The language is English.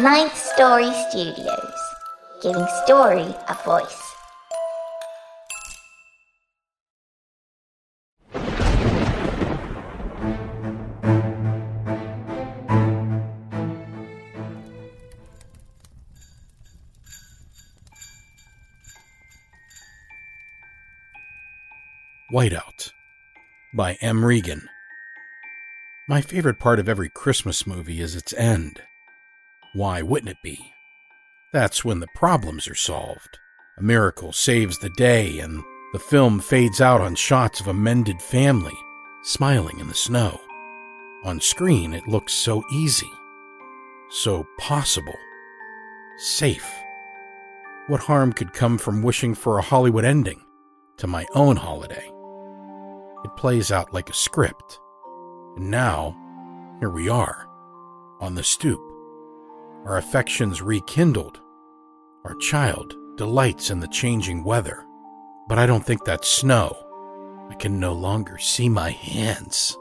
Ninth Story Studios, giving story a voice. Whiteout by M. Regan. My favorite part of every Christmas movie is its end. Why wouldn't it be? That's when the problems are solved. A miracle saves the day, and the film fades out on shots of a mended family smiling in the snow. On screen, it looks so easy, so possible, safe. What harm could come from wishing for a Hollywood ending to my own holiday? It plays out like a script. And now, here we are, on the stoop, our affections rekindled. Our child delights in the changing weather. But I don't think that's snow. I can no longer see my hands.